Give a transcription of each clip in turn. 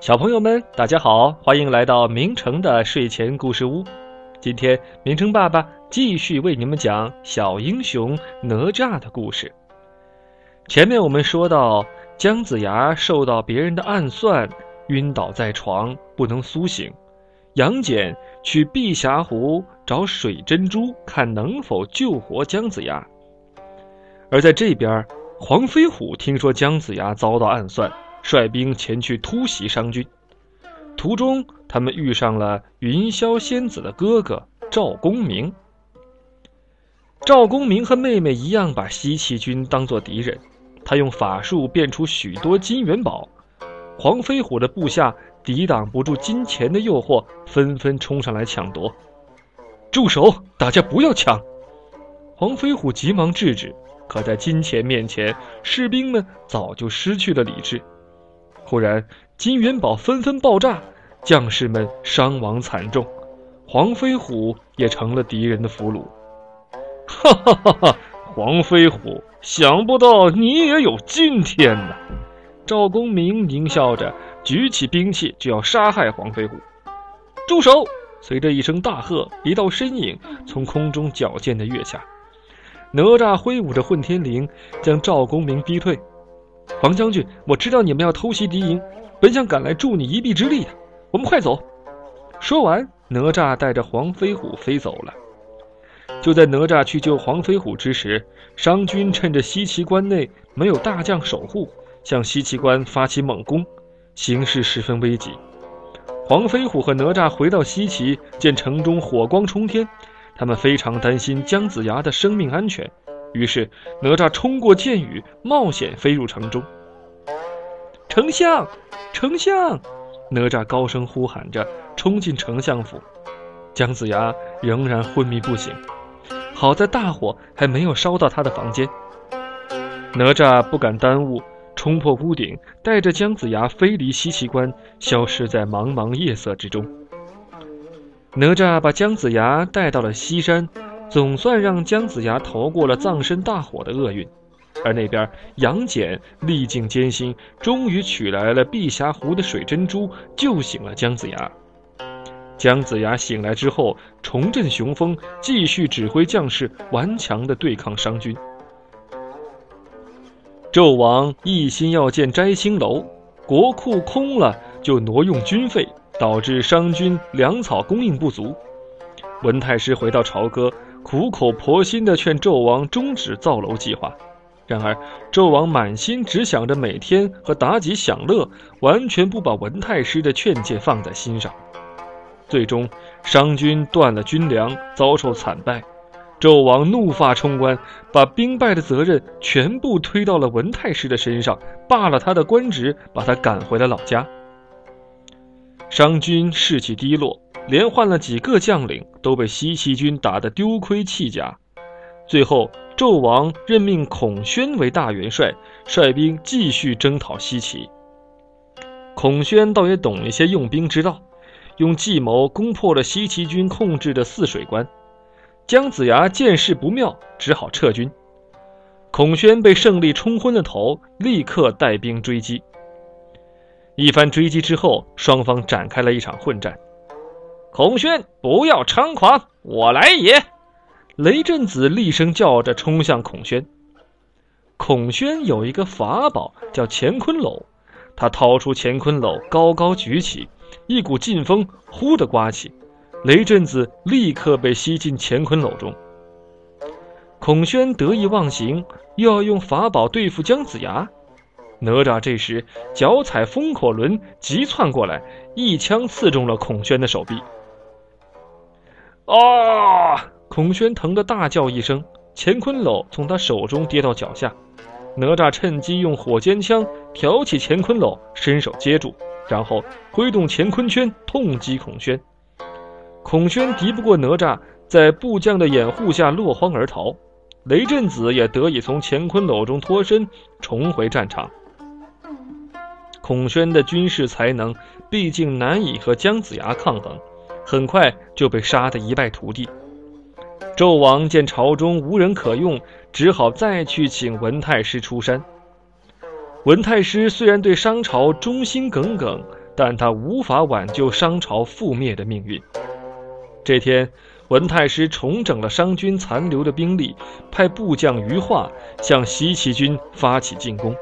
小朋友们，大家好，欢迎来到明成的睡前故事屋。今天，明成爸爸继续为你们讲小英雄哪吒的故事。前面我们说到，姜子牙受到别人的暗算，晕倒在床，不能苏醒。杨戬去碧霞湖找水珍珠，看能否救活姜子牙。而在这边，黄飞虎听说姜子牙遭到暗算。率兵前去突袭商军，途中他们遇上了云霄仙子的哥哥赵公明。赵公明和妹妹一样把西岐军当作敌人，他用法术变出许多金元宝。黄飞虎的部下抵挡不住金钱的诱惑，纷纷冲上来抢夺。住手！大家不要抢！黄飞虎急忙制止，可在金钱面前，士兵们早就失去了理智。忽然，金元宝纷纷爆炸，将士们伤亡惨重，黄飞虎也成了敌人的俘虏。哈哈哈哈！黄飞虎，想不到你也有今天呐！赵公明狞笑着举起兵器就要杀害黄飞虎。住手！随着一声大喝，一道身影从空中矫健地跃下，哪吒挥舞着混天绫，将赵公明逼退。黄将军，我知道你们要偷袭敌营，本想赶来助你一臂之力的。我们快走！说完，哪吒带着黄飞虎飞走了。就在哪吒去救黄飞虎之时，商军趁着西岐关内没有大将守护，向西岐关发起猛攻，形势十分危急。黄飞虎和哪吒回到西岐，见城中火光冲天，他们非常担心姜子牙的生命安全。于是，哪吒冲过箭雨，冒险飞入城中。丞相，丞相！哪吒高声呼喊着，冲进丞相府。姜子牙仍然昏迷不醒，好在大火还没有烧到他的房间。哪吒不敢耽误，冲破屋顶，带着姜子牙飞离西岐关，消失在茫茫夜色之中。哪吒把姜子牙带到了西山。总算让姜子牙逃过了葬身大火的厄运，而那边杨戬历尽艰辛，终于取来了碧霞湖的水珍珠，救醒了姜子牙。姜子牙醒来之后，重振雄风，继续指挥将士顽强地对抗商军。纣王一心要建摘星楼，国库空了就挪用军费，导致商军粮草供应不足。文太师回到朝歌。苦口婆心地劝纣王终止造楼计划，然而纣王满心只想着每天和妲己享乐，完全不把文太师的劝诫放在心上。最终，商军断了军粮，遭受惨败。纣王怒发冲冠，把兵败的责任全部推到了文太师的身上，罢了他的官职，把他赶回了老家。商军士气低落。连换了几个将领，都被西岐军打得丢盔弃甲。最后，纣王任命孔宣为大元帅，率兵继续征讨西岐。孔宣倒也懂一些用兵之道，用计谋攻破了西岐军控制的泗水关。姜子牙见势不妙，只好撤军。孔宣被胜利冲昏了头，立刻带兵追击。一番追击之后，双方展开了一场混战。孔宣，不要猖狂，我来也！雷震子厉声叫着冲向孔宣。孔宣有一个法宝叫乾坤篓，他掏出乾坤篓，高高举起，一股劲风呼的刮起，雷震子立刻被吸进乾坤篓中。孔宣得意忘形，又要用法宝对付姜子牙。哪吒这时脚踩风火轮，急窜过来，一枪刺中了孔宣的手臂。啊！孔宣疼得大叫一声，乾坤篓从他手中跌到脚下。哪吒趁机用火尖枪挑起乾坤篓，伸手接住，然后挥动乾坤圈痛击孔宣。孔宣敌不过哪吒，在部将的掩护下落荒而逃。雷震子也得以从乾坤篓中脱身，重回战场。孔宣的军事才能毕竟难以和姜子牙抗衡。很快就被杀得一败涂地。纣王见朝中无人可用，只好再去请文太师出山。文太师虽然对商朝忠心耿耿，但他无法挽救商朝覆灭的命运。这天，文太师重整了商军残留的兵力，派部将于化向西岐军发起进攻。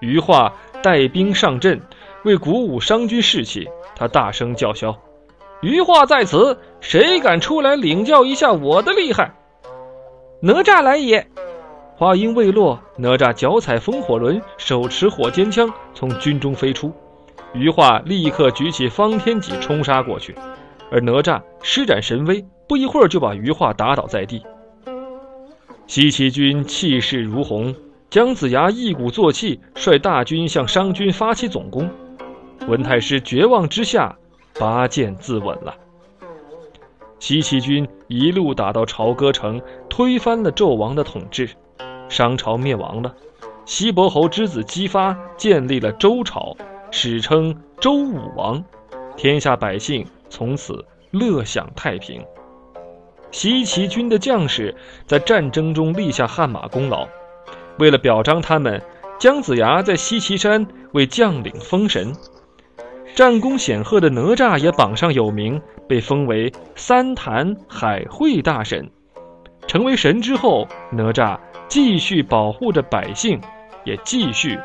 于化带兵上阵，为鼓舞商军士气，他大声叫嚣：“余化在此，谁敢出来领教一下我的厉害？”哪吒来也！话音未落，哪吒脚踩风火轮，手持火尖枪，从军中飞出。余化立刻举起方天戟冲杀过去。而哪吒施展神威，不一会儿就把余化打倒在地。西岐军气势如虹，姜子牙一鼓作气，率大军向商军发起总攻。文太师绝望之下，拔剑自刎了。西岐军一路打到朝歌城，推翻了纣王的统治，商朝灭亡了。西伯侯之子姬发建立了周朝，史称周武王，天下百姓。从此乐享太平。西岐军的将士在战争中立下汗马功劳，为了表彰他们，姜子牙在西岐山为将领封神。战功显赫的哪吒也榜上有名，被封为三坛海会大神。成为神之后，哪吒继续保护着百姓，也继续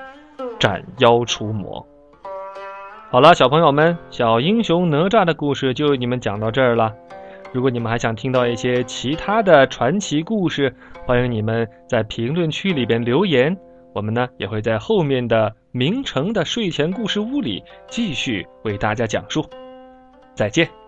斩妖除魔。好了，小朋友们，小英雄哪吒的故事就为你们讲到这儿了。如果你们还想听到一些其他的传奇故事，欢迎你们在评论区里边留言，我们呢也会在后面的明成的睡前故事屋里继续为大家讲述。再见。